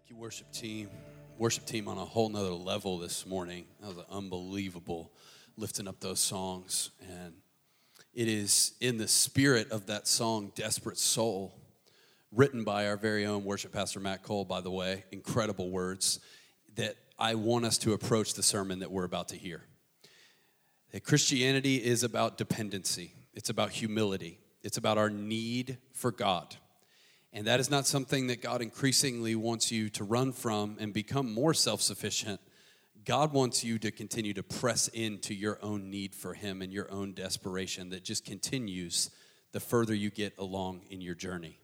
Thank you, worship team. Worship team on a whole nother level this morning. That was unbelievable lifting up those songs. And it is in the spirit of that song, Desperate Soul, written by our very own worship pastor, Matt Cole, by the way. Incredible words that I want us to approach the sermon that we're about to hear. That Christianity is about dependency, it's about humility, it's about our need for God. And that is not something that God increasingly wants you to run from and become more self sufficient. God wants you to continue to press into your own need for Him and your own desperation that just continues the further you get along in your journey.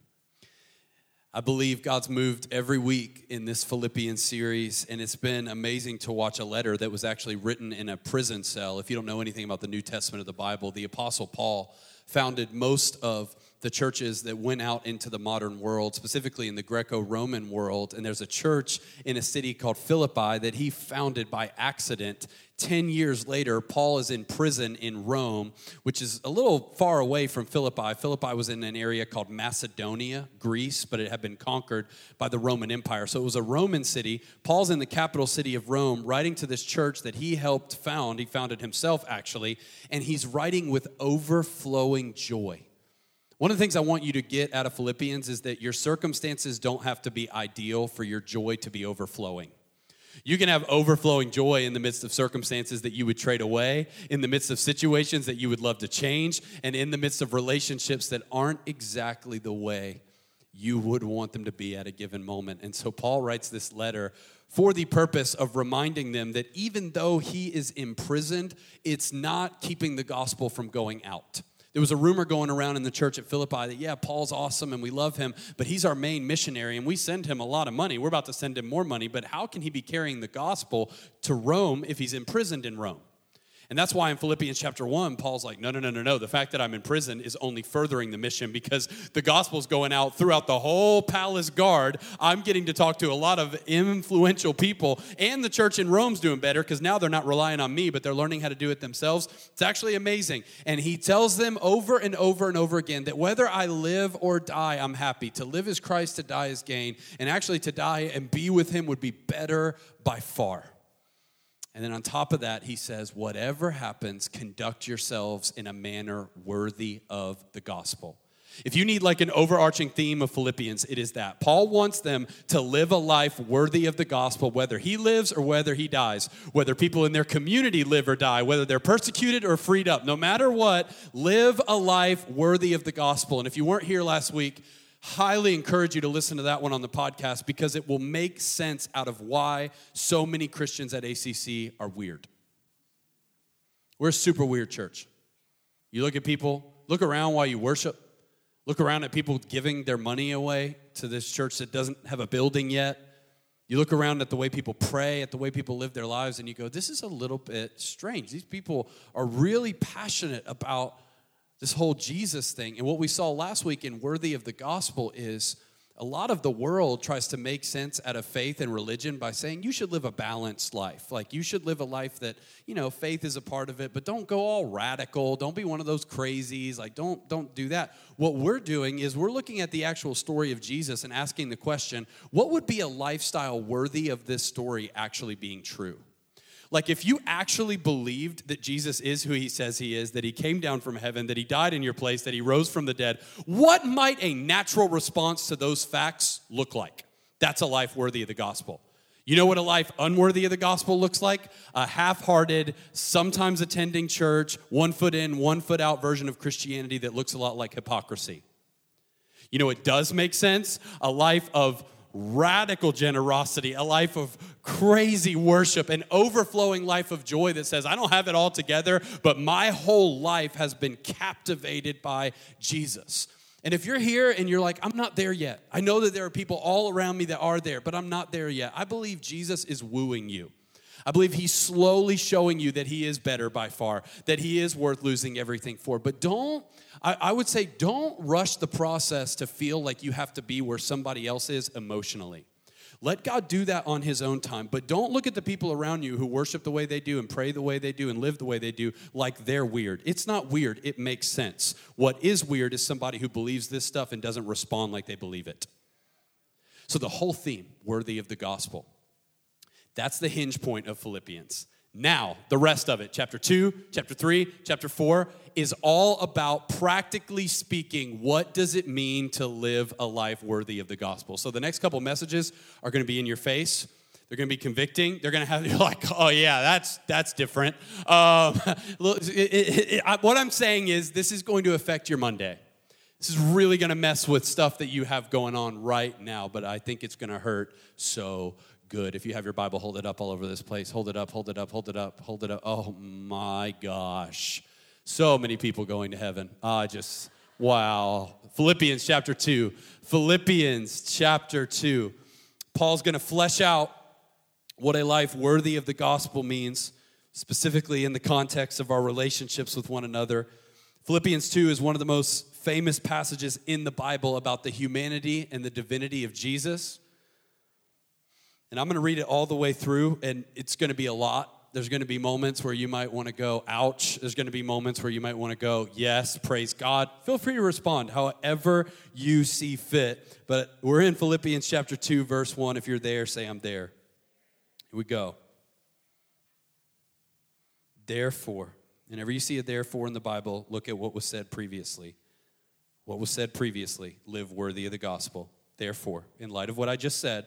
I believe God's moved every week in this Philippians series, and it's been amazing to watch a letter that was actually written in a prison cell. If you don't know anything about the New Testament of the Bible, the Apostle Paul founded most of the churches that went out into the modern world, specifically in the Greco Roman world. And there's a church in a city called Philippi that he founded by accident. 10 years later, Paul is in prison in Rome, which is a little far away from Philippi. Philippi was in an area called Macedonia, Greece, but it had been conquered by the Roman Empire. So it was a Roman city. Paul's in the capital city of Rome, writing to this church that he helped found. He founded himself, actually, and he's writing with overflowing joy. One of the things I want you to get out of Philippians is that your circumstances don't have to be ideal for your joy to be overflowing. You can have overflowing joy in the midst of circumstances that you would trade away, in the midst of situations that you would love to change, and in the midst of relationships that aren't exactly the way you would want them to be at a given moment. And so Paul writes this letter for the purpose of reminding them that even though he is imprisoned, it's not keeping the gospel from going out. There was a rumor going around in the church at Philippi that, yeah, Paul's awesome and we love him, but he's our main missionary and we send him a lot of money. We're about to send him more money, but how can he be carrying the gospel to Rome if he's imprisoned in Rome? And that's why in Philippians chapter 1, Paul's like, no, no, no, no, no. The fact that I'm in prison is only furthering the mission because the gospel's going out throughout the whole palace guard. I'm getting to talk to a lot of influential people, and the church in Rome's doing better because now they're not relying on me, but they're learning how to do it themselves. It's actually amazing. And he tells them over and over and over again that whether I live or die, I'm happy. To live is Christ, to die is gain. And actually, to die and be with him would be better by far. And then on top of that, he says, whatever happens, conduct yourselves in a manner worthy of the gospel. If you need like an overarching theme of Philippians, it is that. Paul wants them to live a life worthy of the gospel, whether he lives or whether he dies, whether people in their community live or die, whether they're persecuted or freed up. No matter what, live a life worthy of the gospel. And if you weren't here last week, highly encourage you to listen to that one on the podcast because it will make sense out of why so many Christians at ACC are weird. We're a super weird church. You look at people, look around while you worship, look around at people giving their money away to this church that doesn't have a building yet. You look around at the way people pray, at the way people live their lives, and you go, this is a little bit strange. These people are really passionate about this whole Jesus thing. And what we saw last week in Worthy of the Gospel is a lot of the world tries to make sense out of faith and religion by saying you should live a balanced life. Like you should live a life that, you know, faith is a part of it, but don't go all radical. Don't be one of those crazies. Like don't don't do that. What we're doing is we're looking at the actual story of Jesus and asking the question, what would be a lifestyle worthy of this story actually being true? Like, if you actually believed that Jesus is who he says he is, that he came down from heaven, that he died in your place, that he rose from the dead, what might a natural response to those facts look like? That's a life worthy of the gospel. You know what a life unworthy of the gospel looks like? A half hearted, sometimes attending church, one foot in, one foot out version of Christianity that looks a lot like hypocrisy. You know, it does make sense. A life of radical generosity, a life of crazy worship, an overflowing life of joy that says, I don't have it all together, but my whole life has been captivated by Jesus. And if you're here and you're like, I'm not there yet, I know that there are people all around me that are there, but I'm not there yet. I believe Jesus is wooing you. I believe he's slowly showing you that he is better by far, that he is worth losing everything for. But don't I, I would say don't rush the process to feel like you have to be where somebody else is emotionally. Let God do that on His own time, but don't look at the people around you who worship the way they do and pray the way they do and live the way they do like they're weird. It's not weird, it makes sense. What is weird is somebody who believes this stuff and doesn't respond like they believe it. So the whole theme, worthy of the gospel. That's the hinge point of Philippians. Now, the rest of it, chapter 2, chapter 3, chapter 4, is all about practically speaking, what does it mean to live a life worthy of the gospel? So the next couple messages are going to be in your face. They're going to be convicting. They're going to have you like, oh yeah, that's that's different. Um, it, it, it, what I'm saying is, this is going to affect your Monday. This is really going to mess with stuff that you have going on right now, but I think it's going to hurt so good. If you have your Bible, hold it up all over this place. Hold it up, hold it up, hold it up, hold it up. Oh my gosh. So many people going to heaven. I uh, just, wow. Philippians chapter 2. Philippians chapter 2. Paul's going to flesh out what a life worthy of the gospel means, specifically in the context of our relationships with one another. Philippians 2 is one of the most famous passages in the Bible about the humanity and the divinity of Jesus. And I'm going to read it all the way through, and it's going to be a lot. There's going to be moments where you might want to go, ouch. There's going to be moments where you might want to go, yes, praise God. Feel free to respond however you see fit. But we're in Philippians chapter 2, verse 1. If you're there, say, I'm there. Here we go. Therefore, whenever you see a therefore in the Bible, look at what was said previously. What was said previously, live worthy of the gospel. Therefore, in light of what I just said,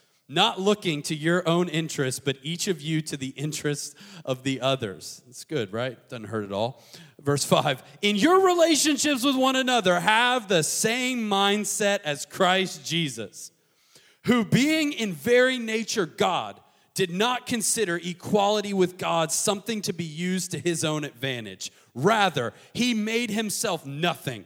not looking to your own interests, but each of you to the interests of the others. It's good, right? Doesn't hurt at all. Verse 5 In your relationships with one another, have the same mindset as Christ Jesus, who, being in very nature God, did not consider equality with God something to be used to his own advantage. Rather, he made himself nothing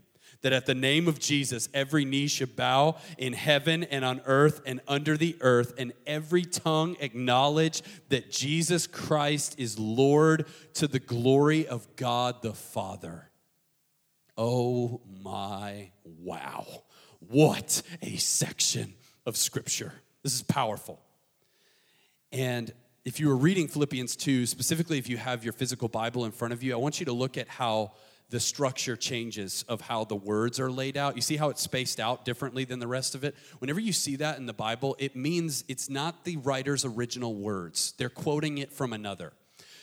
that at the name of Jesus, every knee should bow in heaven and on earth and under the earth, and every tongue acknowledge that Jesus Christ is Lord to the glory of God the Father. Oh my wow. What a section of scripture. This is powerful. And if you were reading Philippians 2, specifically if you have your physical Bible in front of you, I want you to look at how the structure changes of how the words are laid out. You see how it's spaced out differently than the rest of it? Whenever you see that in the Bible, it means it's not the writer's original words, they're quoting it from another.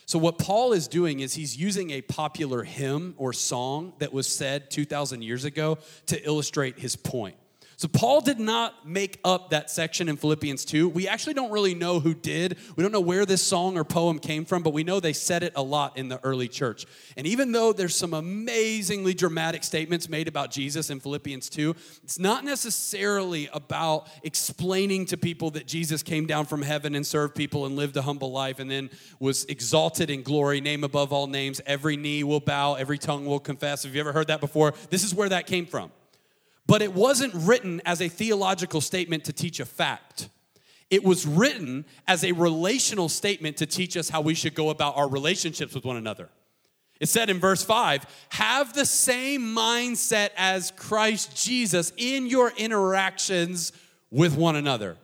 So, what Paul is doing is he's using a popular hymn or song that was said 2,000 years ago to illustrate his point. So Paul did not make up that section in Philippians 2. We actually don't really know who did. We don't know where this song or poem came from, but we know they said it a lot in the early church. And even though there's some amazingly dramatic statements made about Jesus in Philippians 2, it's not necessarily about explaining to people that Jesus came down from heaven and served people and lived a humble life and then was exalted in glory, name above all names. Every knee will bow, every tongue will confess. Have you ever heard that before? This is where that came from. But it wasn't written as a theological statement to teach a fact. It was written as a relational statement to teach us how we should go about our relationships with one another. It said in verse 5 have the same mindset as Christ Jesus in your interactions with one another.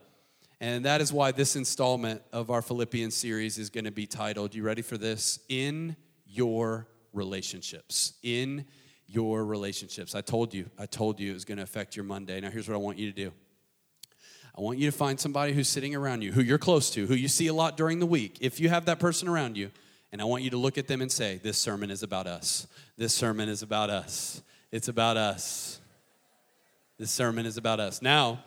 And that is why this installment of our Philippians series is going to be titled, you ready for this? In your relationships. In your relationships. I told you, I told you it was going to affect your Monday. Now, here's what I want you to do I want you to find somebody who's sitting around you, who you're close to, who you see a lot during the week. If you have that person around you, and I want you to look at them and say, This sermon is about us. This sermon is about us. It's about us. This sermon is about us. Now,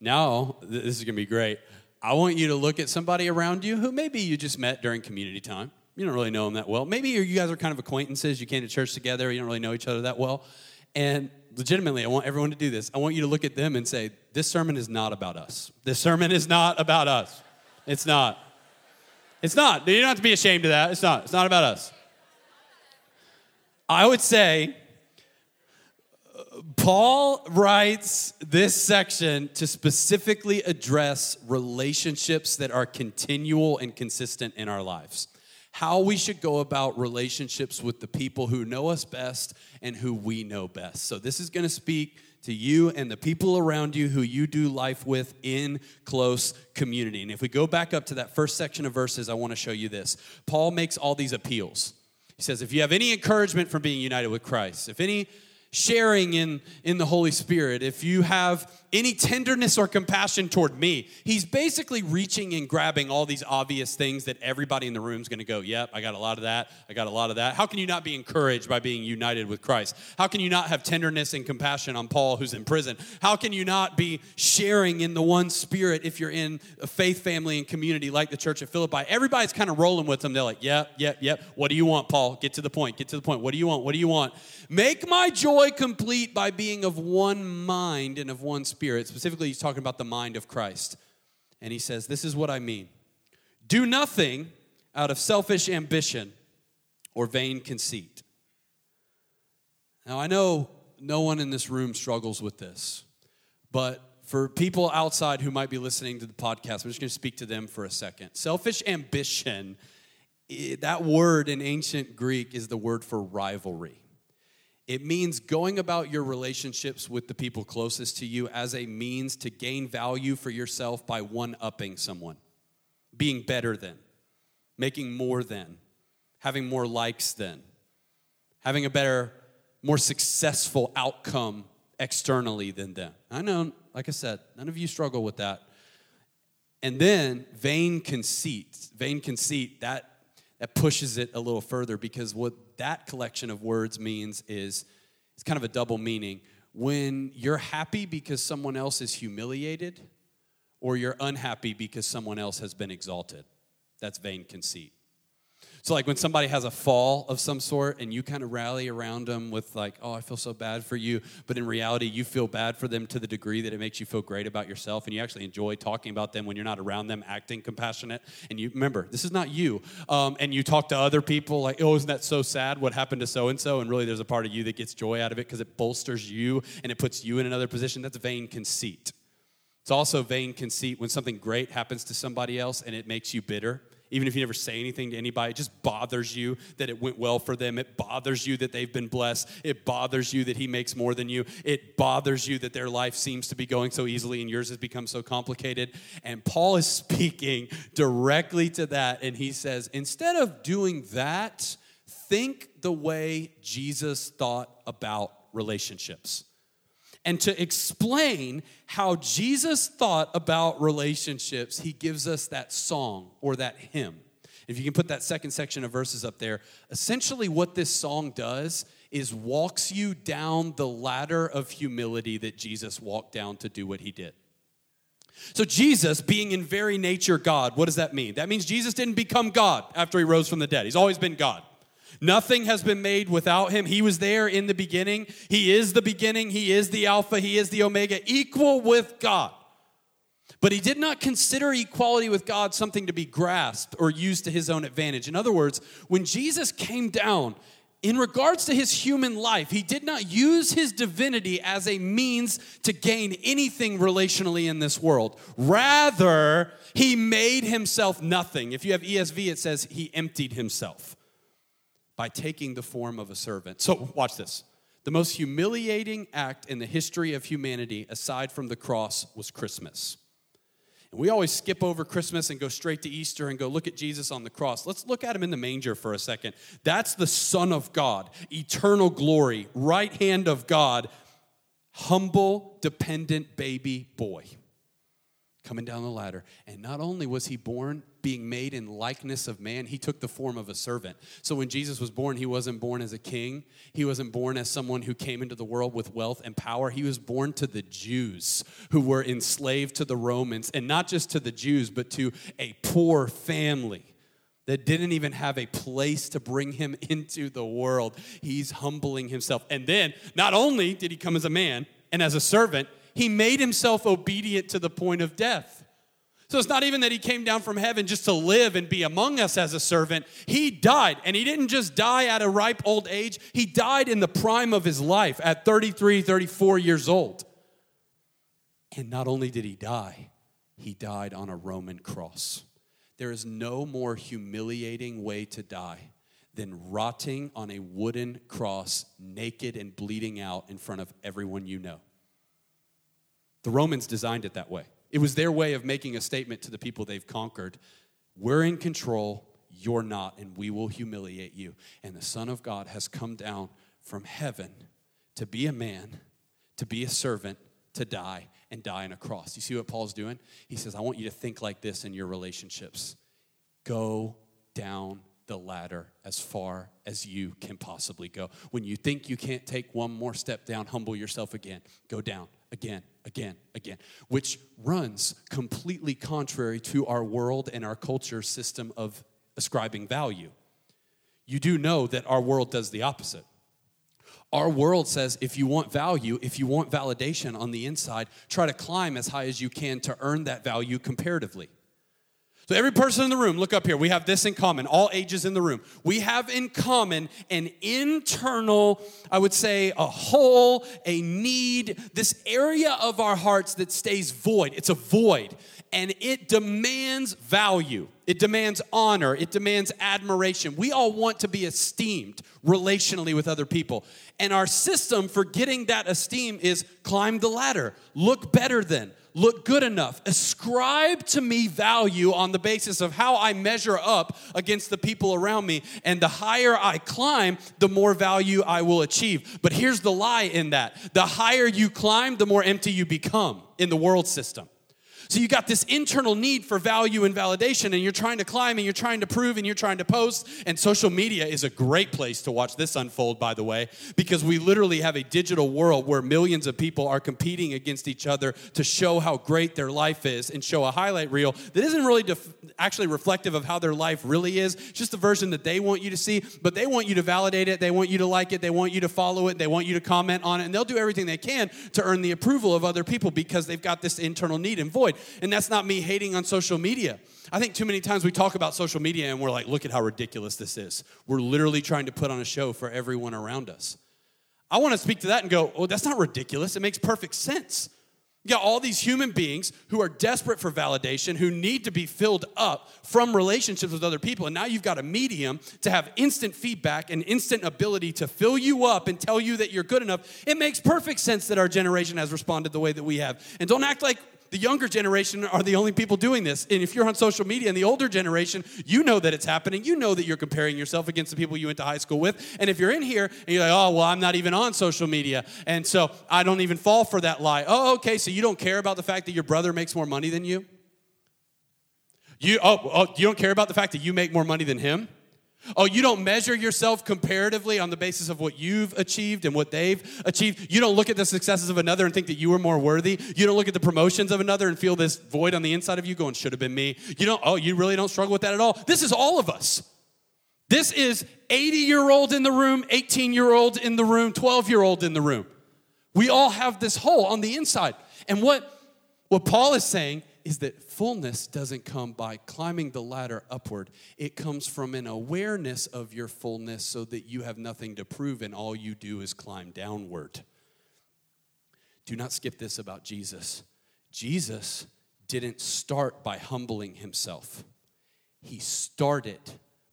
now, this is going to be great. I want you to look at somebody around you who maybe you just met during community time you don't really know them that well. Maybe you guys are kind of acquaintances. You came to church together. You don't really know each other that well. And legitimately, I want everyone to do this. I want you to look at them and say, This sermon is not about us. This sermon is not about us. It's not. It's not. You don't have to be ashamed of that. It's not. It's not about us. I would say uh, Paul writes this section to specifically address relationships that are continual and consistent in our lives. How we should go about relationships with the people who know us best and who we know best. So, this is going to speak to you and the people around you who you do life with in close community. And if we go back up to that first section of verses, I want to show you this. Paul makes all these appeals. He says, if you have any encouragement from being united with Christ, if any sharing in, in the Holy Spirit, if you have any tenderness or compassion toward me, he's basically reaching and grabbing all these obvious things that everybody in the room is going to go, Yep, I got a lot of that. I got a lot of that. How can you not be encouraged by being united with Christ? How can you not have tenderness and compassion on Paul who's in prison? How can you not be sharing in the one spirit if you're in a faith family and community like the church of Philippi? Everybody's kind of rolling with them. They're like, Yep, yep, yep. What do you want, Paul? Get to the point. Get to the point. What do you want? What do you want? Make my joy complete by being of one mind and of one spirit. Specifically, he's talking about the mind of Christ. And he says, This is what I mean do nothing out of selfish ambition or vain conceit. Now, I know no one in this room struggles with this, but for people outside who might be listening to the podcast, I'm just going to speak to them for a second. Selfish ambition, that word in ancient Greek is the word for rivalry. It means going about your relationships with the people closest to you as a means to gain value for yourself by one upping someone, being better than, making more than, having more likes than, having a better, more successful outcome externally than them. I know, like I said, none of you struggle with that. And then vain conceit, vain conceit, that that pushes it a little further because what that collection of words means is it's kind of a double meaning. When you're happy because someone else is humiliated, or you're unhappy because someone else has been exalted, that's vain conceit. So, like when somebody has a fall of some sort and you kind of rally around them with, like, oh, I feel so bad for you, but in reality, you feel bad for them to the degree that it makes you feel great about yourself and you actually enjoy talking about them when you're not around them, acting compassionate. And you remember, this is not you. Um, and you talk to other people, like, oh, isn't that so sad? What happened to so and so? And really, there's a part of you that gets joy out of it because it bolsters you and it puts you in another position. That's vain conceit. It's also vain conceit when something great happens to somebody else and it makes you bitter even if you never say anything to anybody, it just bothers you that it went well for them. It bothers you that they've been blessed. It bothers you that he makes more than you. It bothers you that their life seems to be going so easily and yours has become so complicated. And Paul is speaking directly to that. And he says, instead of doing that, think the way Jesus thought about relationships and to explain how Jesus thought about relationships, he gives us that song or that hymn. If you can put that second section of verses up there, essentially what this song does is walks you down the ladder of humility that Jesus walked down to do what he did. So, Jesus, being in very nature God, what does that mean? That means Jesus didn't become God after he rose from the dead. He's always been God. Nothing has been made without him. He was there in the beginning. He is the beginning. He is the Alpha. He is the Omega, equal with God. But he did not consider equality with God something to be grasped or used to his own advantage. In other words, when Jesus came down, in regards to his human life, he did not use his divinity as a means to gain anything relationally in this world. Rather, he made himself nothing. If you have ESV, it says he emptied himself by taking the form of a servant. So, watch this. The most humiliating act in the history of humanity, aside from the cross, was Christmas. And we always skip over Christmas and go straight to Easter and go look at Jesus on the cross. Let's look at him in the manger for a second. That's the Son of God, eternal glory, right hand of God, humble, dependent baby boy coming down the ladder. And not only was he born being made in likeness of man, he took the form of a servant. So when Jesus was born, he wasn't born as a king. He wasn't born as someone who came into the world with wealth and power. He was born to the Jews who were enslaved to the Romans, and not just to the Jews, but to a poor family. that didn't even have a place to bring him into the world. He's humbling himself. And then, not only did he come as a man and as a servant, he made himself obedient to the point of death. So it's not even that he came down from heaven just to live and be among us as a servant. He died, and he didn't just die at a ripe old age, he died in the prime of his life at 33, 34 years old. And not only did he die, he died on a Roman cross. There is no more humiliating way to die than rotting on a wooden cross, naked and bleeding out in front of everyone you know. The Romans designed it that way. It was their way of making a statement to the people they've conquered We're in control, you're not, and we will humiliate you. And the Son of God has come down from heaven to be a man, to be a servant, to die, and die on a cross. You see what Paul's doing? He says, I want you to think like this in your relationships go down the ladder as far as you can possibly go. When you think you can't take one more step down, humble yourself again. Go down again, again, again, which runs completely contrary to our world and our culture system of ascribing value. You do know that our world does the opposite. Our world says if you want value, if you want validation on the inside, try to climb as high as you can to earn that value comparatively. So, every person in the room, look up here. We have this in common, all ages in the room. We have in common an internal, I would say, a hole, a need, this area of our hearts that stays void. It's a void, and it demands value. It demands honor. It demands admiration. We all want to be esteemed relationally with other people. And our system for getting that esteem is climb the ladder, look better than, look good enough. Ascribe to me value on the basis of how I measure up against the people around me. And the higher I climb, the more value I will achieve. But here's the lie in that the higher you climb, the more empty you become in the world system. So you got this internal need for value and validation, and you're trying to climb and you're trying to prove and you're trying to post. And social media is a great place to watch this unfold, by the way, because we literally have a digital world where millions of people are competing against each other to show how great their life is and show a highlight reel that isn't really def- actually reflective of how their life really is, it's just the version that they want you to see, but they want you to validate it, they want you to like it, they want you to follow it, they want you to comment on it, and they'll do everything they can to earn the approval of other people because they've got this internal need and void. And that's not me hating on social media. I think too many times we talk about social media and we're like, look at how ridiculous this is. We're literally trying to put on a show for everyone around us. I want to speak to that and go, oh, that's not ridiculous. It makes perfect sense. You got all these human beings who are desperate for validation, who need to be filled up from relationships with other people. And now you've got a medium to have instant feedback and instant ability to fill you up and tell you that you're good enough. It makes perfect sense that our generation has responded the way that we have. And don't act like the younger generation are the only people doing this. And if you're on social media and the older generation, you know that it's happening. You know that you're comparing yourself against the people you went to high school with. And if you're in here and you're like, oh, well, I'm not even on social media. And so I don't even fall for that lie. Oh, okay, so you don't care about the fact that your brother makes more money than you? You, oh, oh you don't care about the fact that you make more money than him? Oh, you don't measure yourself comparatively on the basis of what you've achieved and what they've achieved. You don't look at the successes of another and think that you are more worthy. You don't look at the promotions of another and feel this void on the inside of you going, should have been me. You don't, oh, you really don't struggle with that at all. This is all of us. This is 80 year old in the room, 18 year old in the room, 12 year old in the room. We all have this hole on the inside. And what, what Paul is saying is that fullness doesn't come by climbing the ladder upward. It comes from an awareness of your fullness so that you have nothing to prove and all you do is climb downward. Do not skip this about Jesus. Jesus didn't start by humbling himself, he started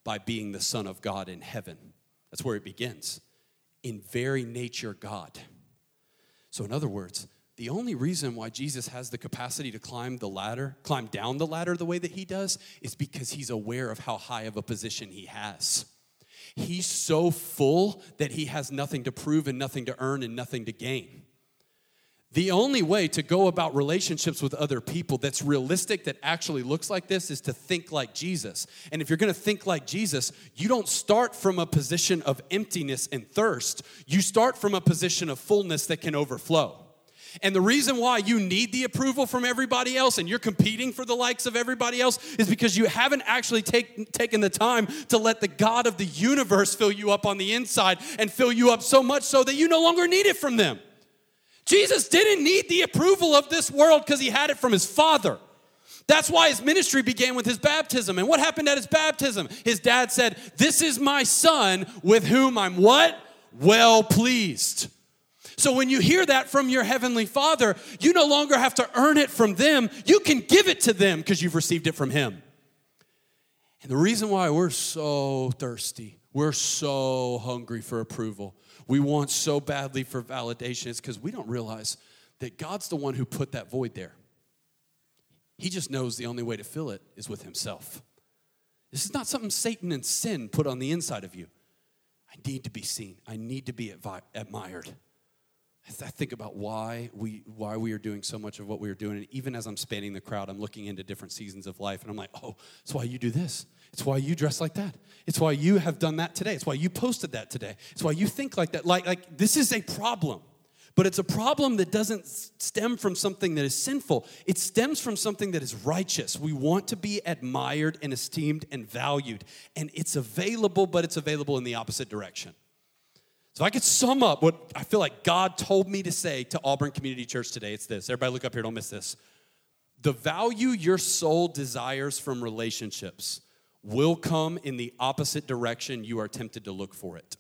by being the Son of God in heaven. That's where it begins. In very nature, God. So, in other words, the only reason why Jesus has the capacity to climb the ladder, climb down the ladder the way that he does, is because he's aware of how high of a position he has. He's so full that he has nothing to prove and nothing to earn and nothing to gain. The only way to go about relationships with other people that's realistic, that actually looks like this, is to think like Jesus. And if you're gonna think like Jesus, you don't start from a position of emptiness and thirst, you start from a position of fullness that can overflow. And the reason why you need the approval from everybody else and you're competing for the likes of everybody else is because you haven't actually take, taken the time to let the God of the universe fill you up on the inside and fill you up so much so that you no longer need it from them. Jesus didn't need the approval of this world because he had it from his Father. That's why his ministry began with his baptism. And what happened at his baptism? His dad said, This is my son with whom I'm what? Well pleased. So when you hear that from your heavenly father, you no longer have to earn it from them. You can give it to them because you've received it from him. And the reason why we're so thirsty, we're so hungry for approval, we want so badly for validation is because we don't realize that God's the one who put that void there. He just knows the only way to fill it is with Himself. This is not something Satan and sin put on the inside of you. I need to be seen, I need to be admired. I think about why we why we are doing so much of what we are doing, and even as I'm spanning the crowd, I'm looking into different seasons of life, and I'm like, oh, it's why you do this. It's why you dress like that. It's why you have done that today. It's why you posted that today. It's why you think like that. Like like this is a problem. But it's a problem that doesn't stem from something that is sinful. It stems from something that is righteous. We want to be admired and esteemed and valued. And it's available, but it's available in the opposite direction. So I could sum up what I feel like God told me to say to Auburn Community Church today. It's this. Everybody look up here, don't miss this. The value your soul desires from relationships will come in the opposite direction you are tempted to look for it.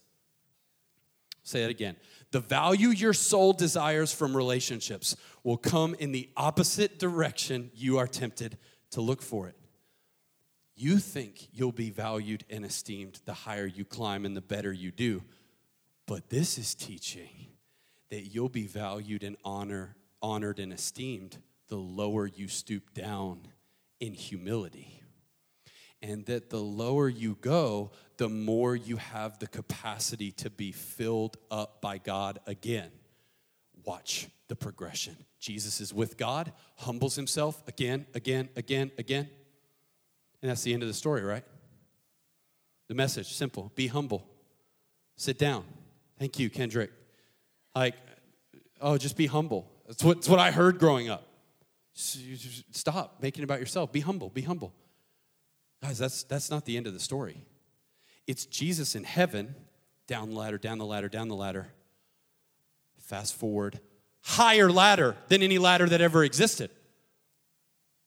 Say that again. The value your soul desires from relationships will come in the opposite direction you are tempted to look for it. You think you'll be valued and esteemed the higher you climb and the better you do. But this is teaching that you'll be valued and honor, honored and esteemed the lower you stoop down in humility. And that the lower you go, the more you have the capacity to be filled up by God again. Watch the progression. Jesus is with God, humbles himself again, again, again, again. And that's the end of the story, right? The message simple be humble, sit down. Thank you, Kendrick. Like, oh, just be humble. That's what, that's what I heard growing up. Stop making about yourself. Be humble, be humble. Guys, that's, that's not the end of the story. It's Jesus in heaven, down the ladder, down the ladder, down the ladder. Fast forward, higher ladder than any ladder that ever existed.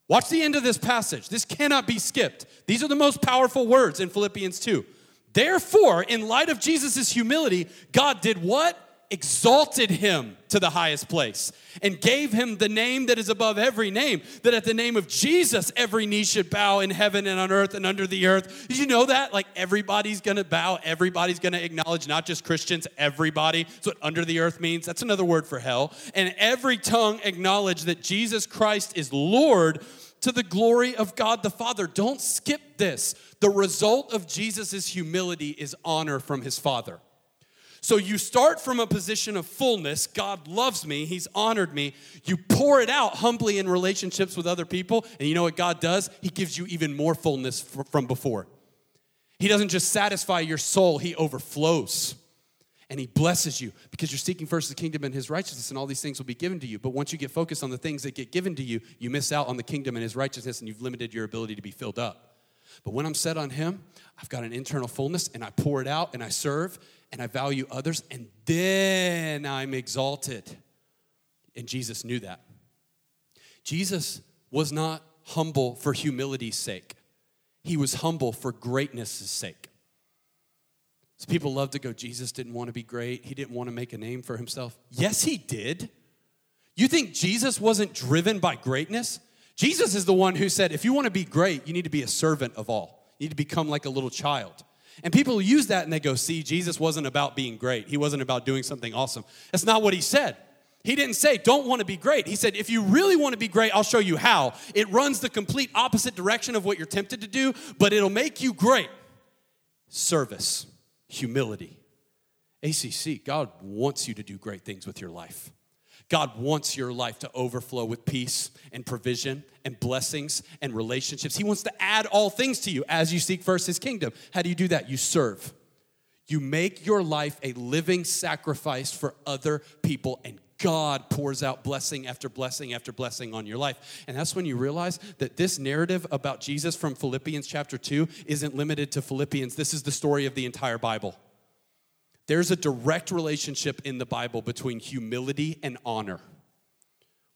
Watch the end of this passage. This cannot be skipped. These are the most powerful words in Philippians 2. Therefore, in light of Jesus' humility, God did what? exalted him to the highest place and gave him the name that is above every name, that at the name of Jesus, every knee should bow in heaven and on earth and under the earth. Did you know that? Like everybody's gonna bow, everybody's gonna acknowledge, not just Christians, everybody. That's what under the earth means. That's another word for hell. And every tongue acknowledge that Jesus Christ is Lord to the glory of God the Father. Don't skip this. The result of Jesus' humility is honor from his Father. So you start from a position of fullness. God loves me. He's honored me. You pour it out humbly in relationships with other people. And you know what God does? He gives you even more fullness from before. He doesn't just satisfy your soul, He overflows. And he blesses you because you're seeking first the kingdom and his righteousness, and all these things will be given to you. But once you get focused on the things that get given to you, you miss out on the kingdom and his righteousness, and you've limited your ability to be filled up. But when I'm set on him, I've got an internal fullness, and I pour it out, and I serve, and I value others, and then I'm exalted. And Jesus knew that. Jesus was not humble for humility's sake, he was humble for greatness' sake. So people love to go, Jesus didn't want to be great. He didn't want to make a name for himself. Yes, he did. You think Jesus wasn't driven by greatness? Jesus is the one who said, if you want to be great, you need to be a servant of all. You need to become like a little child. And people use that and they go, see, Jesus wasn't about being great. He wasn't about doing something awesome. That's not what he said. He didn't say, don't want to be great. He said, if you really want to be great, I'll show you how. It runs the complete opposite direction of what you're tempted to do, but it'll make you great. Service, humility. ACC, God wants you to do great things with your life. God wants your life to overflow with peace and provision and blessings and relationships. He wants to add all things to you as you seek first His kingdom. How do you do that? You serve. You make your life a living sacrifice for other people, and God pours out blessing after blessing after blessing on your life. And that's when you realize that this narrative about Jesus from Philippians chapter 2 isn't limited to Philippians. This is the story of the entire Bible. There's a direct relationship in the Bible between humility and honor.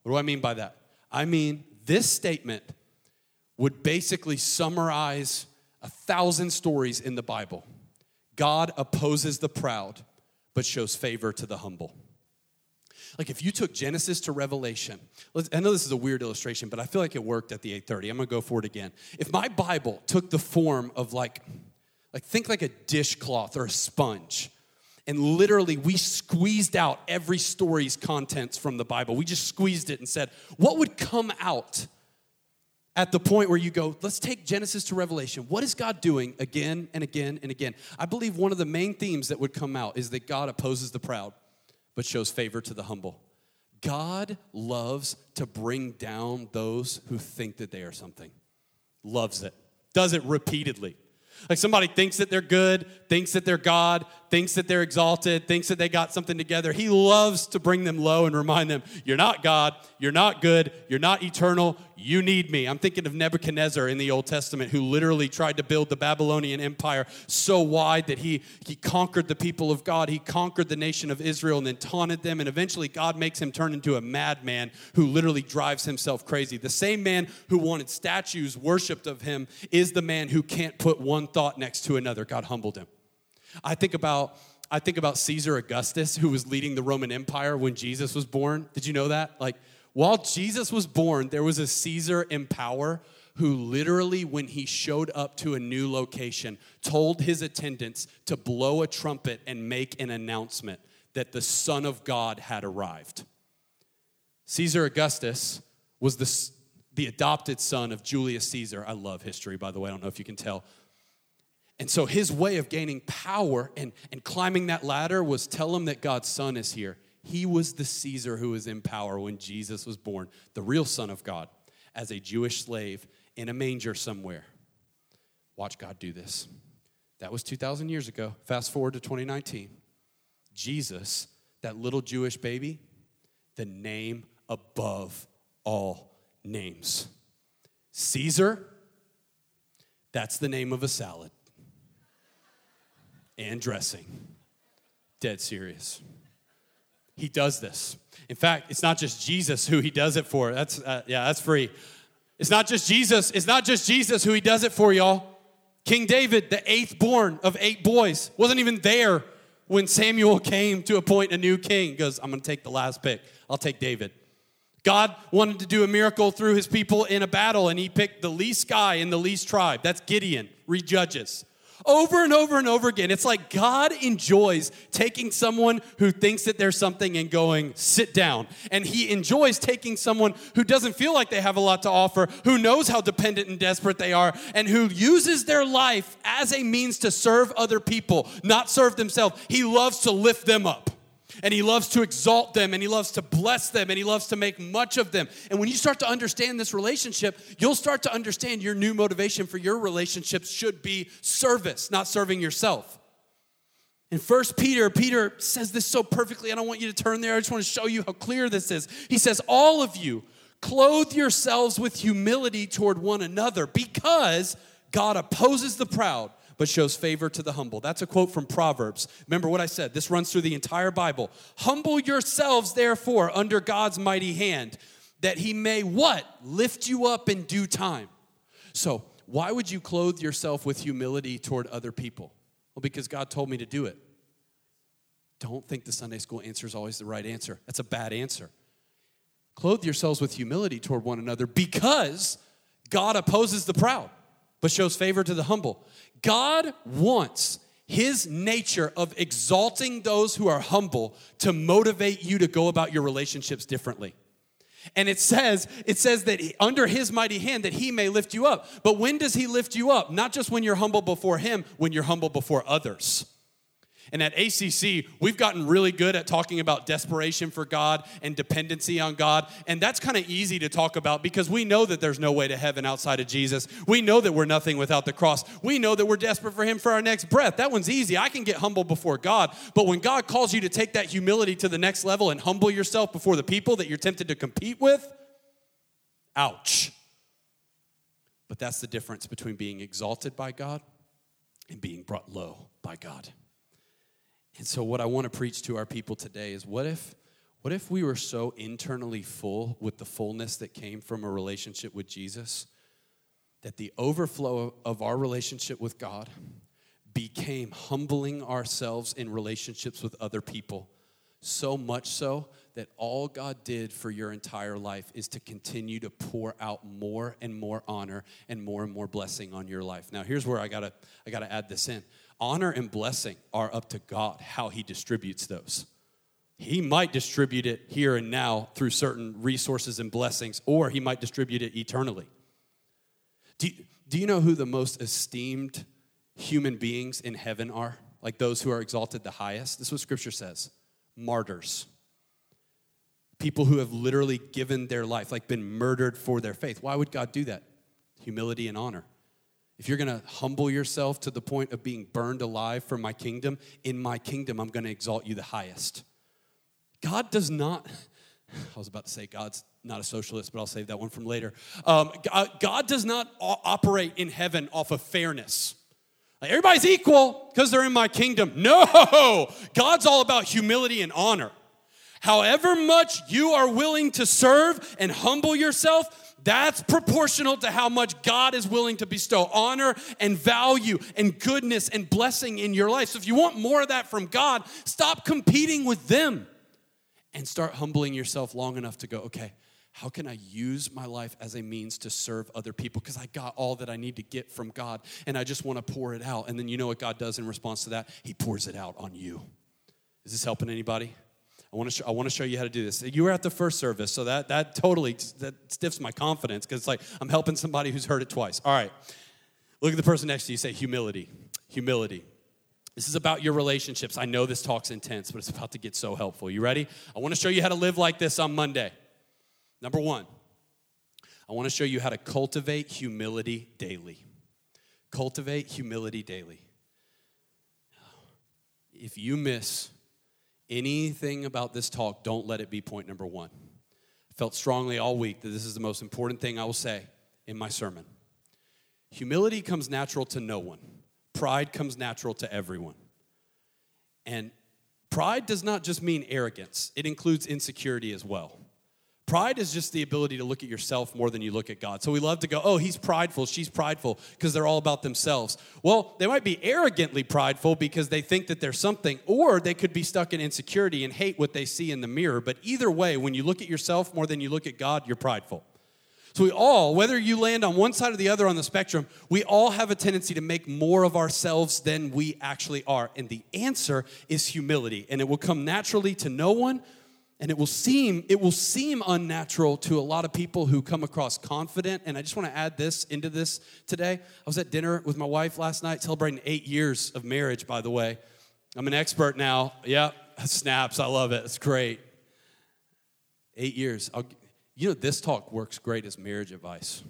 What do I mean by that? I mean, this statement would basically summarize a thousand stories in the Bible. God opposes the proud, but shows favor to the humble. Like if you took Genesis to Revelation, I know this is a weird illustration, but I feel like it worked at the 8:30. I'm gonna go for it again. If my Bible took the form of like, like think like a dishcloth or a sponge, and literally we squeezed out every story's contents from the Bible. We just squeezed it and said, what would come out at the point where you go, let's take Genesis to Revelation. What is God doing again and again and again? I believe one of the main themes that would come out is that God opposes the proud, but shows favor to the humble. God loves to bring down those who think that they are something, loves it, does it repeatedly. Like somebody thinks that they're good, thinks that they're God, thinks that they're exalted, thinks that they got something together. He loves to bring them low and remind them, You're not God, you're not good, you're not eternal, you need me. I'm thinking of Nebuchadnezzar in the Old Testament who literally tried to build the Babylonian Empire so wide that he, he conquered the people of God, he conquered the nation of Israel and then taunted them. And eventually, God makes him turn into a madman who literally drives himself crazy. The same man who wanted statues worshiped of him is the man who can't put one thought next to another. God humbled him. I think about I think about Caesar Augustus who was leading the Roman Empire when Jesus was born. Did you know that? Like while Jesus was born, there was a Caesar in power who literally, when he showed up to a new location, told his attendants to blow a trumpet and make an announcement that the Son of God had arrived. Caesar Augustus was the, the adopted son of Julius Caesar. I love history, by the way. I don't know if you can tell. And so his way of gaining power and, and climbing that ladder was tell him that God's son is here. He was the Caesar who was in power when Jesus was born, the real Son of God, as a Jewish slave in a manger somewhere. Watch God do this. That was 2,000 years ago. Fast forward to 2019. Jesus, that little Jewish baby, the name above all names. Caesar, that's the name of a salad and dressing. Dead serious. He does this. In fact, it's not just Jesus who he does it for. That's uh, yeah, that's free. It's not just Jesus. It's not just Jesus who he does it for, y'all. King David, the eighth born of eight boys, wasn't even there when Samuel came to appoint a new king. He goes, I'm going to take the last pick. I'll take David. God wanted to do a miracle through his people in a battle, and he picked the least guy in the least tribe. That's Gideon. Read Judges over and over and over again. It's like God enjoys taking someone who thinks that there's something and going, sit down. And He enjoys taking someone who doesn't feel like they have a lot to offer, who knows how dependent and desperate they are, and who uses their life as a means to serve other people, not serve themselves. He loves to lift them up and he loves to exalt them and he loves to bless them and he loves to make much of them. And when you start to understand this relationship, you'll start to understand your new motivation for your relationships should be service, not serving yourself. In First Peter, Peter says this so perfectly. I don't want you to turn there. I just want to show you how clear this is. He says, All of you, clothe yourselves with humility toward one another because God opposes the proud but shows favor to the humble. That's a quote from Proverbs. Remember what I said. This runs through the entire Bible. Humble yourselves, therefore, under God's mighty hand, that he may what? Lift you up in due time. So, why would you clothe yourself with humility toward other people? Well, because God told me to do it. Don't think the Sunday school answer is always the right answer. That's a bad answer. Clothe yourselves with humility toward one another because God opposes the proud, but shows favor to the humble. God wants his nature of exalting those who are humble to motivate you to go about your relationships differently. And it says, it says that under his mighty hand that he may lift you up. But when does he lift you up? Not just when you're humble before him, when you're humble before others. And at ACC, we've gotten really good at talking about desperation for God and dependency on God. And that's kind of easy to talk about because we know that there's no way to heaven outside of Jesus. We know that we're nothing without the cross. We know that we're desperate for Him for our next breath. That one's easy. I can get humble before God. But when God calls you to take that humility to the next level and humble yourself before the people that you're tempted to compete with, ouch. But that's the difference between being exalted by God and being brought low by God. And so, what I want to preach to our people today is what if, what if we were so internally full with the fullness that came from a relationship with Jesus that the overflow of our relationship with God became humbling ourselves in relationships with other people? So much so that all God did for your entire life is to continue to pour out more and more honor and more and more blessing on your life. Now, here's where I gotta, I gotta add this in honor and blessing are up to God, how He distributes those. He might distribute it here and now through certain resources and blessings, or He might distribute it eternally. Do you, do you know who the most esteemed human beings in heaven are? Like those who are exalted the highest? This is what Scripture says martyrs. People who have literally given their life, like been murdered for their faith. Why would God do that? Humility and honor. If you're gonna humble yourself to the point of being burned alive for my kingdom, in my kingdom, I'm gonna exalt you the highest. God does not, I was about to say God's not a socialist, but I'll save that one from later. Um, God, God, does not operate in heaven off of fairness. Like everybody's equal because they're in my kingdom. No, God's all about humility and honor. However much you are willing to serve and humble yourself, that's proportional to how much God is willing to bestow honor and value and goodness and blessing in your life. So if you want more of that from God, stop competing with them and start humbling yourself long enough to go, okay, how can I use my life as a means to serve other people? Because I got all that I need to get from God and I just want to pour it out. And then you know what God does in response to that? He pours it out on you. Is this helping anybody? I want to show, I want to show you how to do this. You were at the first service, so that that totally that stiffs my confidence because it's like I'm helping somebody who's heard it twice. All right, look at the person next to you. Say humility, humility. This is about your relationships. I know this talk's intense, but it's about to get so helpful. You ready? I want to show you how to live like this on Monday. Number one, I want to show you how to cultivate humility daily. Cultivate humility daily. If you miss anything about this talk, don't let it be point number one. I felt strongly all week that this is the most important thing I will say in my sermon. Humility comes natural to no one, pride comes natural to everyone. And pride does not just mean arrogance, it includes insecurity as well. Pride is just the ability to look at yourself more than you look at God. So we love to go, oh, he's prideful, she's prideful, because they're all about themselves. Well, they might be arrogantly prideful because they think that they're something, or they could be stuck in insecurity and hate what they see in the mirror. But either way, when you look at yourself more than you look at God, you're prideful. So we all, whether you land on one side or the other on the spectrum, we all have a tendency to make more of ourselves than we actually are. And the answer is humility. And it will come naturally to no one and it will seem it will seem unnatural to a lot of people who come across confident. And i just want to add this into this today. I was at dinner with my wife last night celebrating eight years of marriage by the way. I'm an expert now. Yeah snaps. I love it. It's great. Eight years. I'll, you know this talk works great as marriage advice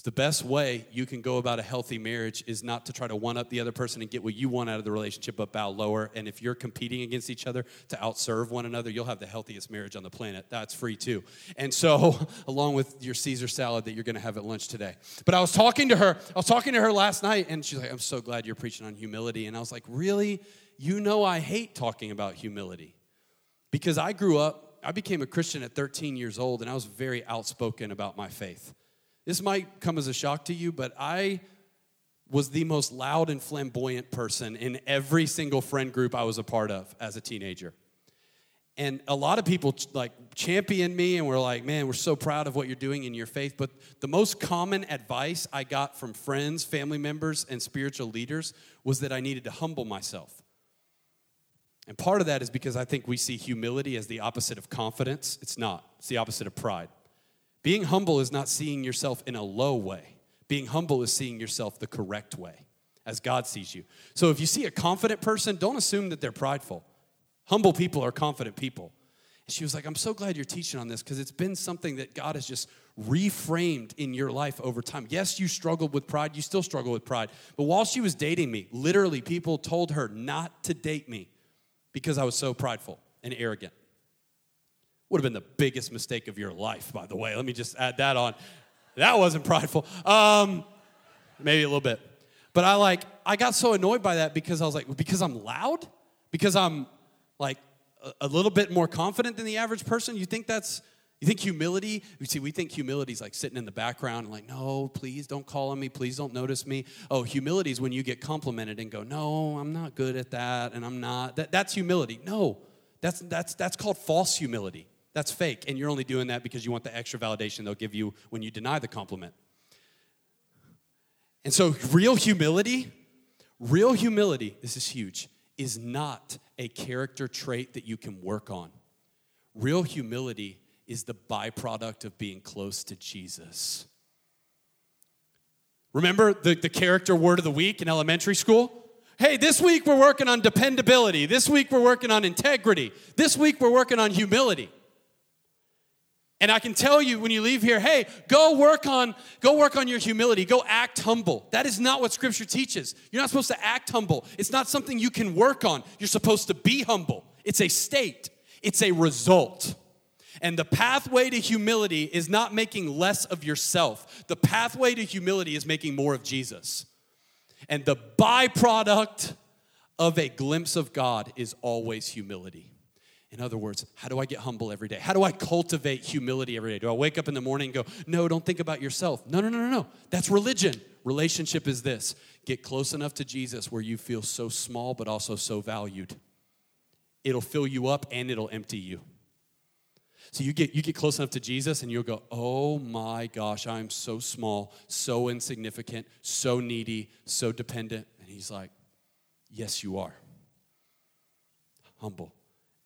the best way you can go about a healthy marriage is not to try to one up the other person and get what you want out of the relationship, but bow lower. And if you're competing against each other to outserve one another, you'll have the healthiest marriage on the planet. That's free too. And so, along with your Caesar salad that you're going to have at lunch today. But I was talking to her, I was talking to her last night, and she's like, I'm so glad you're preaching on humility. And I was like, Really? You know, I hate talking about humility because I grew up, I became a Christian at 13 years old, and I was very outspoken about my faith. This might come as a shock to you, but I was the most loud and flamboyant person in every single friend group I was a part of as a teenager. And a lot of people like championed me and were like, man, we're so proud of what you're doing in your faith. But the most common advice I got from friends, family members, and spiritual leaders was that I needed to humble myself. And part of that is because I think we see humility as the opposite of confidence. It's not, it's the opposite of pride. Being humble is not seeing yourself in a low way. Being humble is seeing yourself the correct way. as God sees you. So if you see a confident person, don't assume that they're prideful. Humble people are confident people. And she was like, I'm so glad you're teaching on this because it's been something that God has just reframed in your life over time. Yes, you struggled with pride, you still struggle with pride. But while she was dating me, literally people told her not to date me because I was so prideful and arrogant. Would have been the biggest mistake of your life, by the way. Let me just add that on. That wasn't prideful. Um, maybe a little bit. But I like, I got so annoyed by that because I was like, because I'm loud? Because I'm like a, little bit more confident than the average person? You think that's, you think humility, you see, we think humility is like sitting in the background and like, no, please don't call on me, please don't notice me. Oh, humility is when you get complimented and go, no, I'm not good at that, and I'm not. That, that's humility. No, that's, that's, that's called false humility. That's fake, and you're only doing that because you want the extra validation they'll give you when you deny the compliment. And so, real humility, real humility, this is huge, is not a character trait that you can work on. Real humility is the byproduct of being close to Jesus. Remember the, the character word of the week in elementary school? Hey, this week we're working on dependability. This week we're working on integrity. This week we're working on humility. And I can tell you when you leave here, hey, go work on go work on your humility. Go act humble. That is not what scripture teaches. You're not supposed to act humble. It's not something you can work on. You're supposed to be humble. It's a state. It's a result. And the pathway to humility is not making less of yourself. The pathway to humility is making more of Jesus. And the byproduct of a glimpse of God is always humility. In other words, how do I get humble every day? How do I cultivate humility every day? Do I wake up in the morning and go, no, don't think about yourself? No, no, no, no, no. That's religion. Relationship is this get close enough to Jesus where you feel so small but also so valued. It'll fill you up and it'll empty you. So you get you get close enough to Jesus and you'll go, "Oh my gosh, I'm so small, so insignificant, so needy, so dependent." And he's like, "Yes, you are." Humble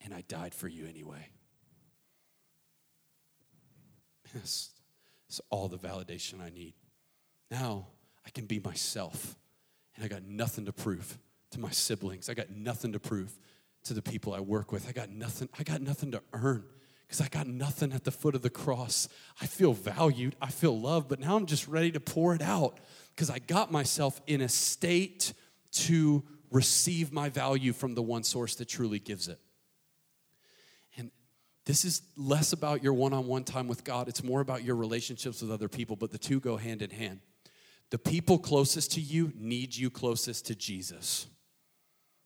and I died for you anyway. Yes, it's all the validation I need. Now I can be myself, and I got nothing to prove to my siblings. I got nothing to prove to the people I work with. I got nothing. I got nothing to earn because I got nothing at the foot of the cross. I feel valued. I feel loved, but now I'm just ready to pour it out because I got myself in a state to receive my value from the one source that truly gives it. This is less about your one on one time with God, it's more about your relationships with other people, but the two go hand in hand. The people closest to you need you closest to Jesus.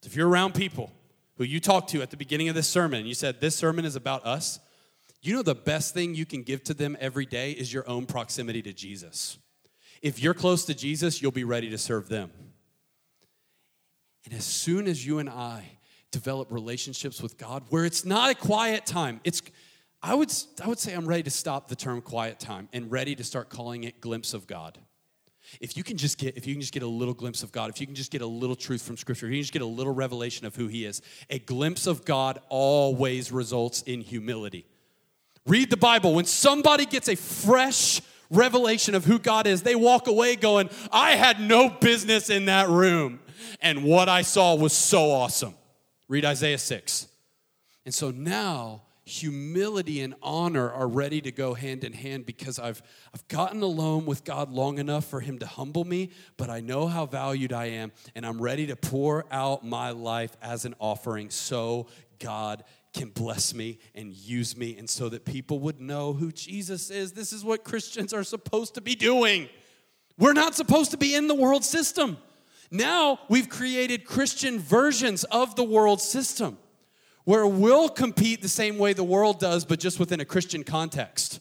If you're around people who you talked to at the beginning of this sermon, you said, This sermon is about us, you know the best thing you can give to them every day is your own proximity to Jesus. If you're close to Jesus, you'll be ready to serve them. And as soon as you and I develop relationships with God where it's not a quiet time. It's I would I would say I'm ready to stop the term quiet time and ready to start calling it glimpse of God. If you can just get if you can just get a little glimpse of God, if you can just get a little truth from scripture, if you can just get a little revelation of who he is, a glimpse of God always results in humility. Read the Bible. When somebody gets a fresh revelation of who God is, they walk away going, I had no business in that room. And what I saw was so awesome. Read Isaiah 6. And so now humility and honor are ready to go hand in hand because I've, I've gotten alone with God long enough for Him to humble me, but I know how valued I am, and I'm ready to pour out my life as an offering so God can bless me and use me, and so that people would know who Jesus is. This is what Christians are supposed to be doing. We're not supposed to be in the world system. Now we've created Christian versions of the world system where we'll compete the same way the world does, but just within a Christian context.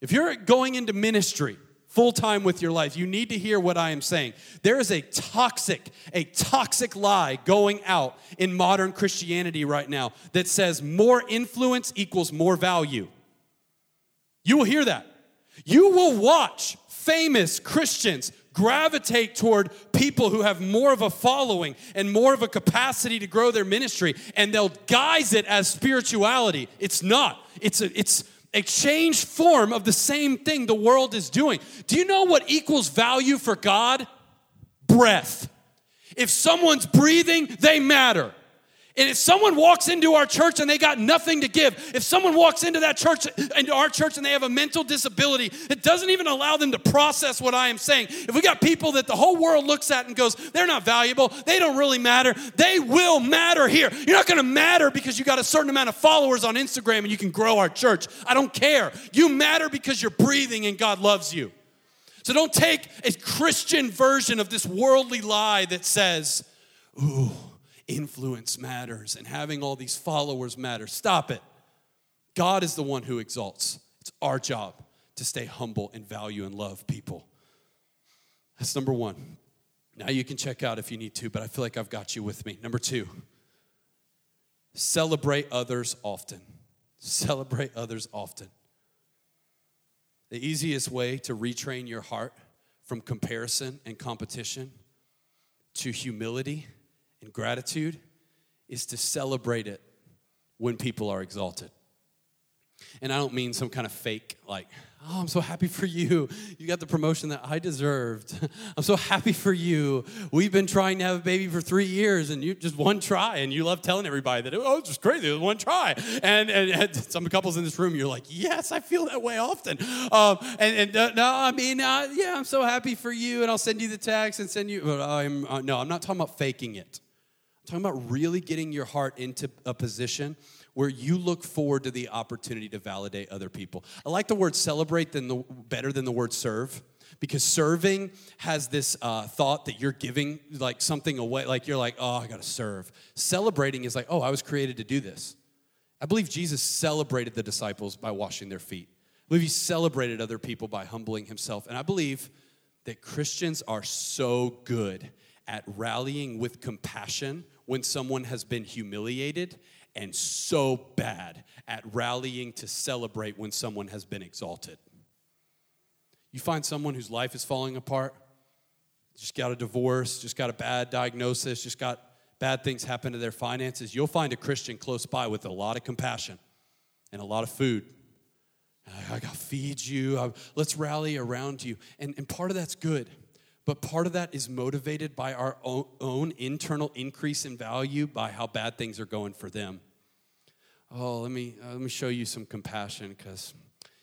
If you're going into ministry full time with your life, you need to hear what I am saying. There is a toxic, a toxic lie going out in modern Christianity right now that says more influence equals more value. You will hear that. You will watch famous Christians gravitate toward people who have more of a following and more of a capacity to grow their ministry and they'll guise it as spirituality it's not it's a it's a changed form of the same thing the world is doing do you know what equals value for god breath. If someone's breathing, they matter. And if someone walks into our church and they got nothing to give, if someone walks into that church, into our church, and they have a mental disability that doesn't even allow them to process what I am saying, if we got people that the whole world looks at and goes, they're not valuable, they don't really matter, they will matter here. You're not gonna matter because you got a certain amount of followers on Instagram and you can grow our church. I don't care. You matter because you're breathing and God loves you. So don't take a Christian version of this worldly lie that says, ooh, influence matters and having all these followers matters. Stop it. God is the one who exalts. It's our job to stay humble and value and love people. That's number one. Now you can check out if you need to, but I feel like I've got you with me. Number two, celebrate others often. Celebrate others often. The easiest way to retrain your heart from comparison and competition to humility and gratitude is to celebrate it when people are exalted. And I don't mean some kind of fake, like, oh, I'm so happy for you. You got the promotion that I deserved. I'm so happy for you. We've been trying to have a baby for three years and you just one try and you love telling everybody that, oh, it's just crazy. It was one try. And, and, and, some couples in this room, you're like, yes, I feel that way often. Um, and, and uh, no, I mean, uh, yeah, I'm so happy for you and I'll send you the text and send you, but I'm, uh, no, I'm not talking about faking it. I'm talking about really getting your heart into a position where you look forward to the opportunity to validate other people. I like the word celebrate than the, better than the word serve because serving has this uh, thought that you're giving like something away like you're like oh i gotta serve. Celebrating is like oh i was created to do this. I believe jesus celebrated the disciples by washing their feet. I believe he celebrated other people by humbling himself. And i believe that christians are so good at rallying with compassion when someone has been humiliated and so bad at rallying to celebrate when someone has been exalted. You find someone whose life is falling apart, just got a divorce, just got a bad diagnosis, just got bad things happen to their finances, you'll find a Christian close by with a lot of compassion and a lot of food. I gotta feed you. Let's rally around you. And, and part of that's good. But part of that is motivated by our own, internal increase in value by how bad things are going for them. Oh, let me, uh, let me show you some compassion because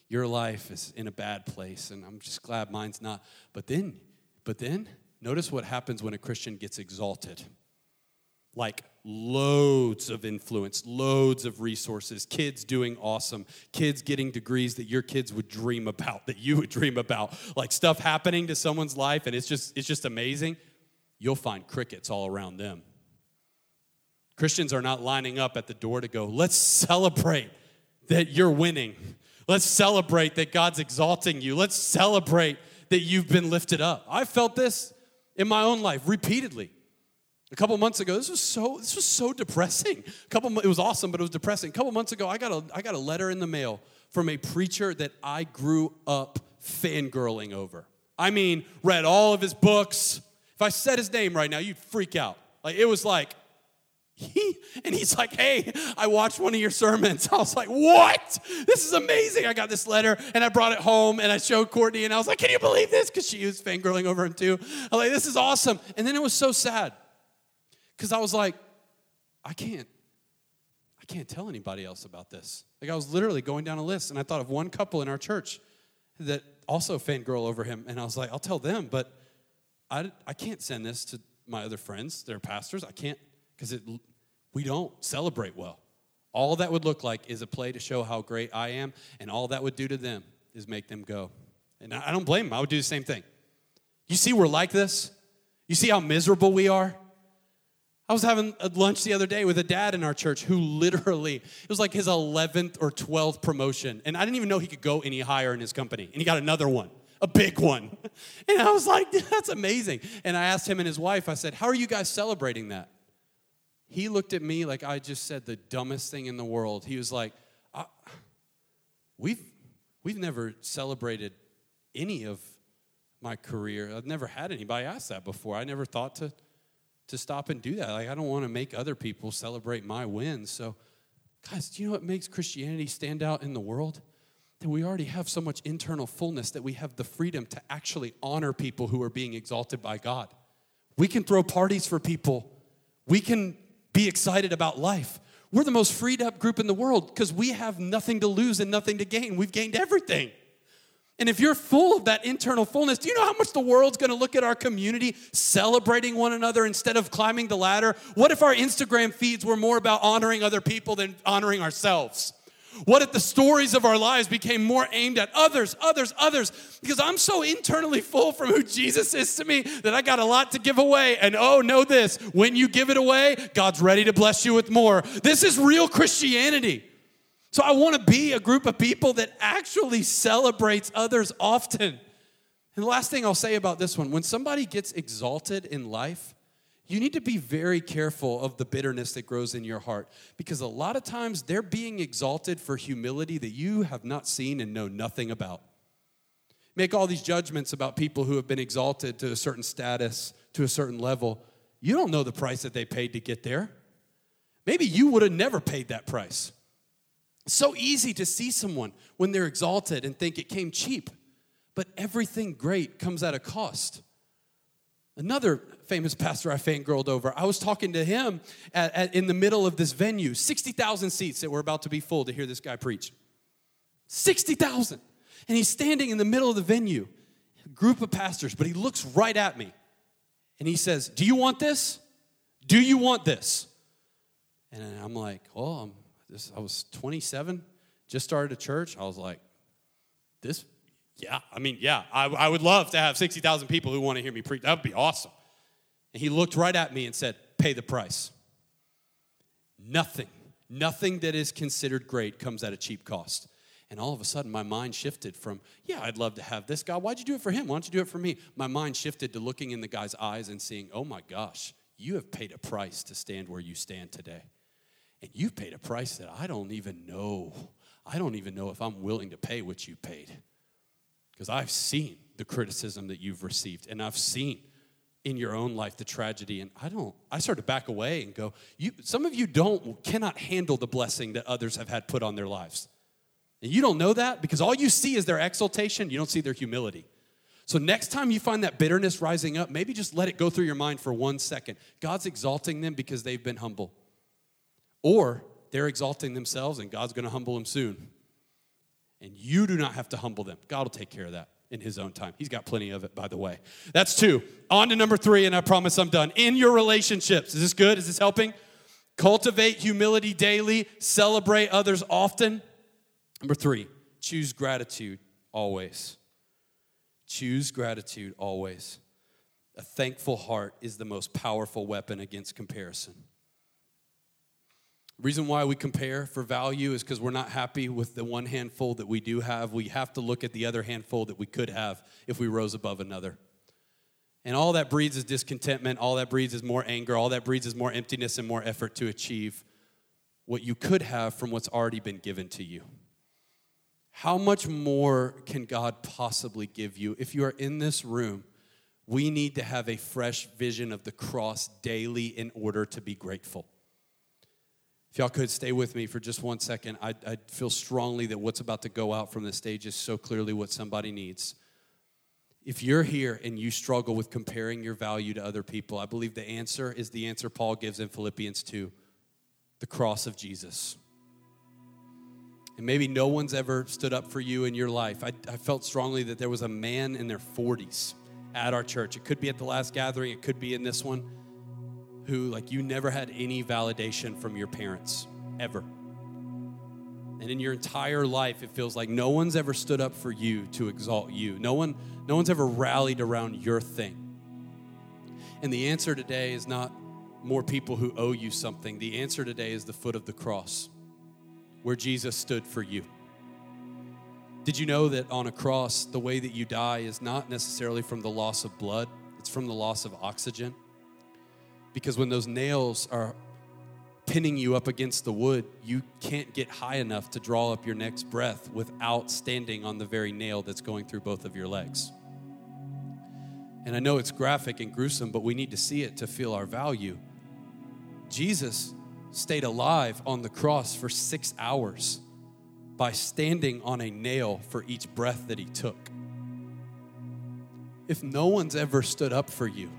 your life is in a bad place and I'm just glad mine's not. But then, but then, notice what happens when a Christian gets exalted. Like loads of influence, loads of resources, kids doing awesome, kids getting degrees that your kids would dream about, that you would dream about, like stuff happening to someone's life and it's just it's just amazing. You'll find crickets all around them. Christians are not lining up at the door to go, "Let's celebrate that you're winning. Let's celebrate that God's exalting you. Let's celebrate that you've been lifted up." I felt this in my own life repeatedly. A couple months ago, this was so this was so depressing. A couple it was awesome, but it was depressing. A couple months ago, I got a I got a letter in the mail from a preacher that I grew up fangirling over. I mean, read all of his books. If I said his name right now, you'd freak out. Like it was like he, and he's like, Hey, I watched one of your sermons. I was like, What? This is amazing. I got this letter and I brought it home and I showed Courtney and I was like, Can you believe this? Because she was fangirling over him too. I'm like, This is awesome. And then it was so sad because I was like, I can't, I can't tell anybody else about this. Like I was literally going down a list, and I thought of one couple in our church that also fangirl over him, and I was like, I'll tell them, but I, I can't send this to my other friends, they're pastors. I can't because it we don't celebrate well. All that would look like is a play to show how great I am, and all that would do to them is make them go. And I don't blame them. I would do the same thing. You see, we're like this. You see how miserable we are. I was having lunch the other day with a dad in our church who literally, it was like his 11th or 12th promotion. And I didn't even know he could go any higher in his company. And he got another one, a big one. And I was like, that's amazing. And I asked him and his wife, I said, how are you guys celebrating that? He looked at me like I just said the dumbest thing in the world. He was like, we've, we've never celebrated any of my career. I've never had anybody ask that before. I never thought to to stop and do that. Like, I don't want to make other people celebrate my wins. So, guys, do you know what makes Christianity stand out in the world? That we already have so much internal fullness that we have the freedom to actually honor people who are being exalted by God. We can throw parties for people. We can be excited about life. We're the most freed up group in the world because we have nothing to lose and nothing to gain. We've gained everything. And if you're full of that internal fullness, do you know how much the world's gonna look at our community celebrating one another instead of climbing the ladder? What if our Instagram feeds were more about honoring other people than honoring ourselves? What if the stories of our lives became more aimed at others, others, others? Because I'm so internally full from who Jesus is to me that I got a lot to give away. And oh, know this when you give it away, God's ready to bless you with more. This is real Christianity. So I want to be a group of people that actually celebrates others often. And the last thing I'll say about this one when somebody gets exalted in life, you need to be very careful of the bitterness that grows in your heart because a lot of times they're being exalted for humility that you have not seen and know nothing about. Make all these judgments about people who have been exalted to a certain status, to a certain level. You don't know the price that they paid to get there. Maybe you would have never paid that price. It's so easy to see someone when they're exalted and think it came cheap, but everything great comes at a cost. Another famous pastor I fangirled over, I was talking to him at, at, in the middle of this venue, 60,000 seats that were about to be full to hear this guy preach. 60,000. And he's standing in the middle of the venue, group of pastors, but he looks right at me and he says, Do you want this? Do you want this? And I'm like, Oh, I'm, this, I was 27, just started a church. I was like, This yeah, I mean, yeah, I, I would love to have 60,000 people who want to hear me preach. That would be awesome. And he looked right at me and said, Pay the price. Nothing, nothing that is considered great comes at a cheap cost. And all of a sudden, my mind shifted from, yeah, I'd love to have this guy. Why'd you do it for him? Why don't you do it for me? My mind shifted to looking in the guy's eyes and seeing, oh my gosh, you have paid a price to stand where you stand today. And you've paid a price that I don't even know. I don't even know if I'm willing to pay what you paid because I've seen the criticism that you've received and I've seen in your own life the tragedy and I don't I start to back away and go you some of you don't cannot handle the blessing that others have had put on their lives. And you don't know that because all you see is their exaltation, you don't see their humility. So next time you find that bitterness rising up, maybe just let it go through your mind for 1 second. God's exalting them because they've been humble. Or they're exalting themselves and God's going to humble them soon. And you do not have to humble them. God will take care of that in his own time. He's got plenty of it, by the way. That's two. On to number three, and I promise I'm done. In your relationships, is this good? Is this helping? Cultivate humility daily, celebrate others often. Number three, choose gratitude always. Choose gratitude always. A thankful heart is the most powerful weapon against comparison. Reason why we compare for value is because we're not happy with the one handful that we do have. We have to look at the other handful that we could have if we rose above another. And all that breeds is discontentment, all that breeds is more anger, all that breeds is more emptiness and more effort to achieve what you could have from what's already been given to you. How much more can God possibly give you? If you are in this room, we need to have a fresh vision of the cross daily in order to be grateful. If y'all could stay with me for just one second, I, I feel strongly that what's about to go out from the stage is so clearly what somebody needs. If you're here and you struggle with comparing your value to other people, I believe the answer is the answer Paul gives in Philippians 2 the cross of Jesus. And maybe no one's ever stood up for you in your life. I, I, felt strongly that there was a man in their 40s at our church. It could be at the last gathering, it could be in this one who, like, you never had any validation from your parents, ever. And in your entire life, it feels like no one's ever stood up for you to exalt you. No one, no one's ever rallied around your thing. And the answer today is not more people who owe you something. The answer today is the foot of the cross, where Jesus stood for you. Did you know that on a cross, the way that you die is not necessarily from the loss of blood, it's from the loss of oxygen? Because when those nails are pinning you up against the wood, you can't get high enough to draw up your next breath without standing on the very nail that's going through both of your legs. And I know it's graphic and gruesome, but we need to see it to feel our value. Jesus stayed alive on the cross for six hours by standing on a nail for each breath that he took. If no one's ever stood up for you,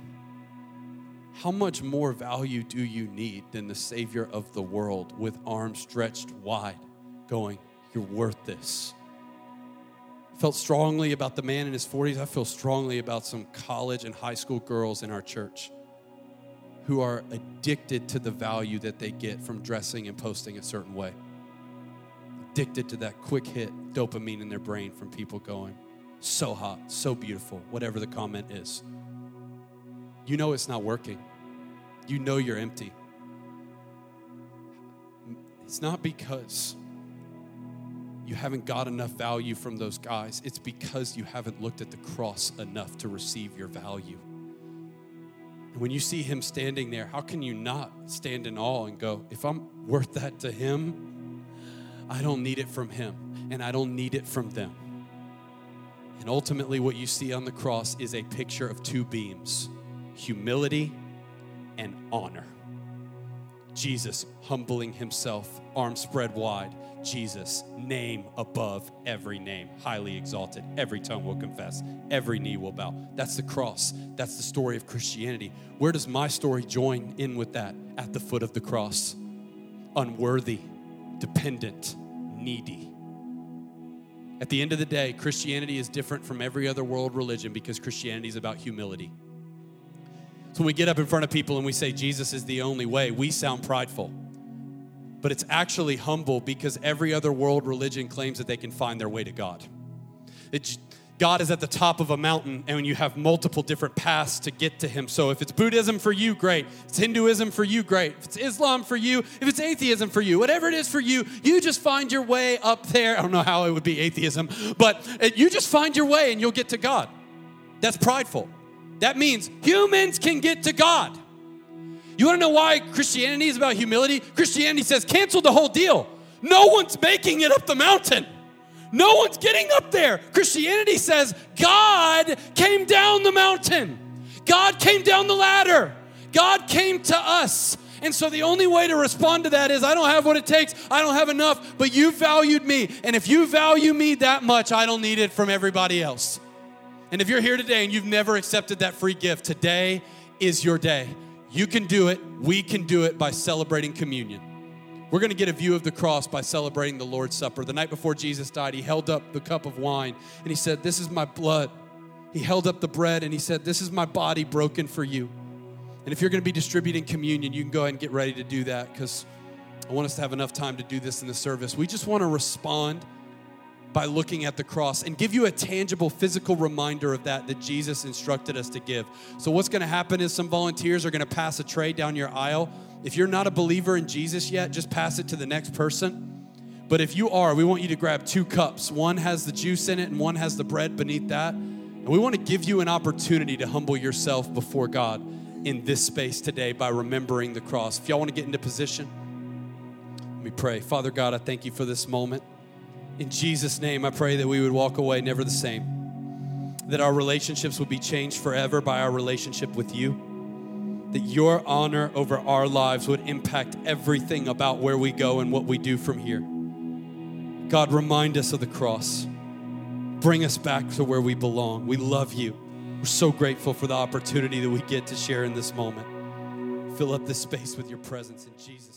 how much more value do you need than the Savior of the world with arms stretched wide, going, You're worth this? felt strongly about the man in his 40s. I feel strongly about some college and high school girls in our church who are addicted to the value that they get from dressing and posting a certain way. Addicted to that quick hit dopamine in their brain from people going, so hot, so beautiful, whatever the comment is. You know it's not working. You know you're empty. It's not because you haven't got enough value from those guys. It's because you haven't looked at the cross enough to receive your value. And when you see him standing there, how can you not stand in awe and go, if I'm worth that to him, I don't need it from him and I don't need it from them. And ultimately, what you see on the cross is a picture of two beams humility and honor. Jesus humbling himself, arms spread wide, Jesus, name above every name, highly exalted. Every tongue will confess, every knee will bow. That's the cross. That's the story of Christianity. Where does my story join in with that? At the foot of the cross. Unworthy, dependent, needy. At the end of the day, Christianity is different from every other world religion because Christianity is about humility. So when we get up in front of people and we say Jesus is the only way, we sound prideful but it's actually humble because every other world religion claims that they can find their way to God. God is at the top of a mountain, and you have multiple different paths to get to Him. So if it's Buddhism for you, great. If it's Hinduism for you, great. If it's Islam for you, if it's atheism for you, whatever it is for you, you just find your way up there. I don't know how it would be atheism, but uh, you just find your way and you'll get to God. That's prideful. That means humans can get to God. You want to know why Christianity is about humility? Christianity says, cancel the whole deal. No one's making it up the mountain. No one's getting up there. Christianity says, God came down the mountain. God came down the ladder. God came to us. And so the only way to respond to that is I don't have what it takes. I don't have enough, but you valued me. And if you value me that much, I don't need it from everybody else. And if you're here today and you've never accepted that free gift, today is your day. You can do it. We can do it by celebrating communion. We're going to get a view of the cross by celebrating the Lord's Supper. The night before Jesus died, he held up the cup of wine and he said, This is my blood. He held up the bread and he said, This is my body broken for you. And if you're going to be distributing communion, you can go ahead and get ready to do that because I want us to have enough time to do this in the service. We just want to respond by looking at the cross and give you a tangible physical reminder of that that Jesus instructed us to give. So, what's going to happen is some volunteers are going to pass a tray down your aisle. If you're not a believer in Jesus yet, just pass it to the next person. But if you are, we want you to grab two cups. One has the juice in it, and one has the bread beneath that. And we want to give you an opportunity to humble yourself before God in this space today by remembering the cross. If y'all want to get into position, let me pray. Father God, I thank you for this moment. In Jesus' name, I pray that we would walk away never the same, that our relationships would be changed forever by our relationship with you, that your honor over our lives would impact everything about where we go and what we do from here. God, remind us of the cross. Bring us back to where we belong. We love you. We're so grateful for the opportunity that we get to share in this moment. Fill up this space with your presence in Jesus'.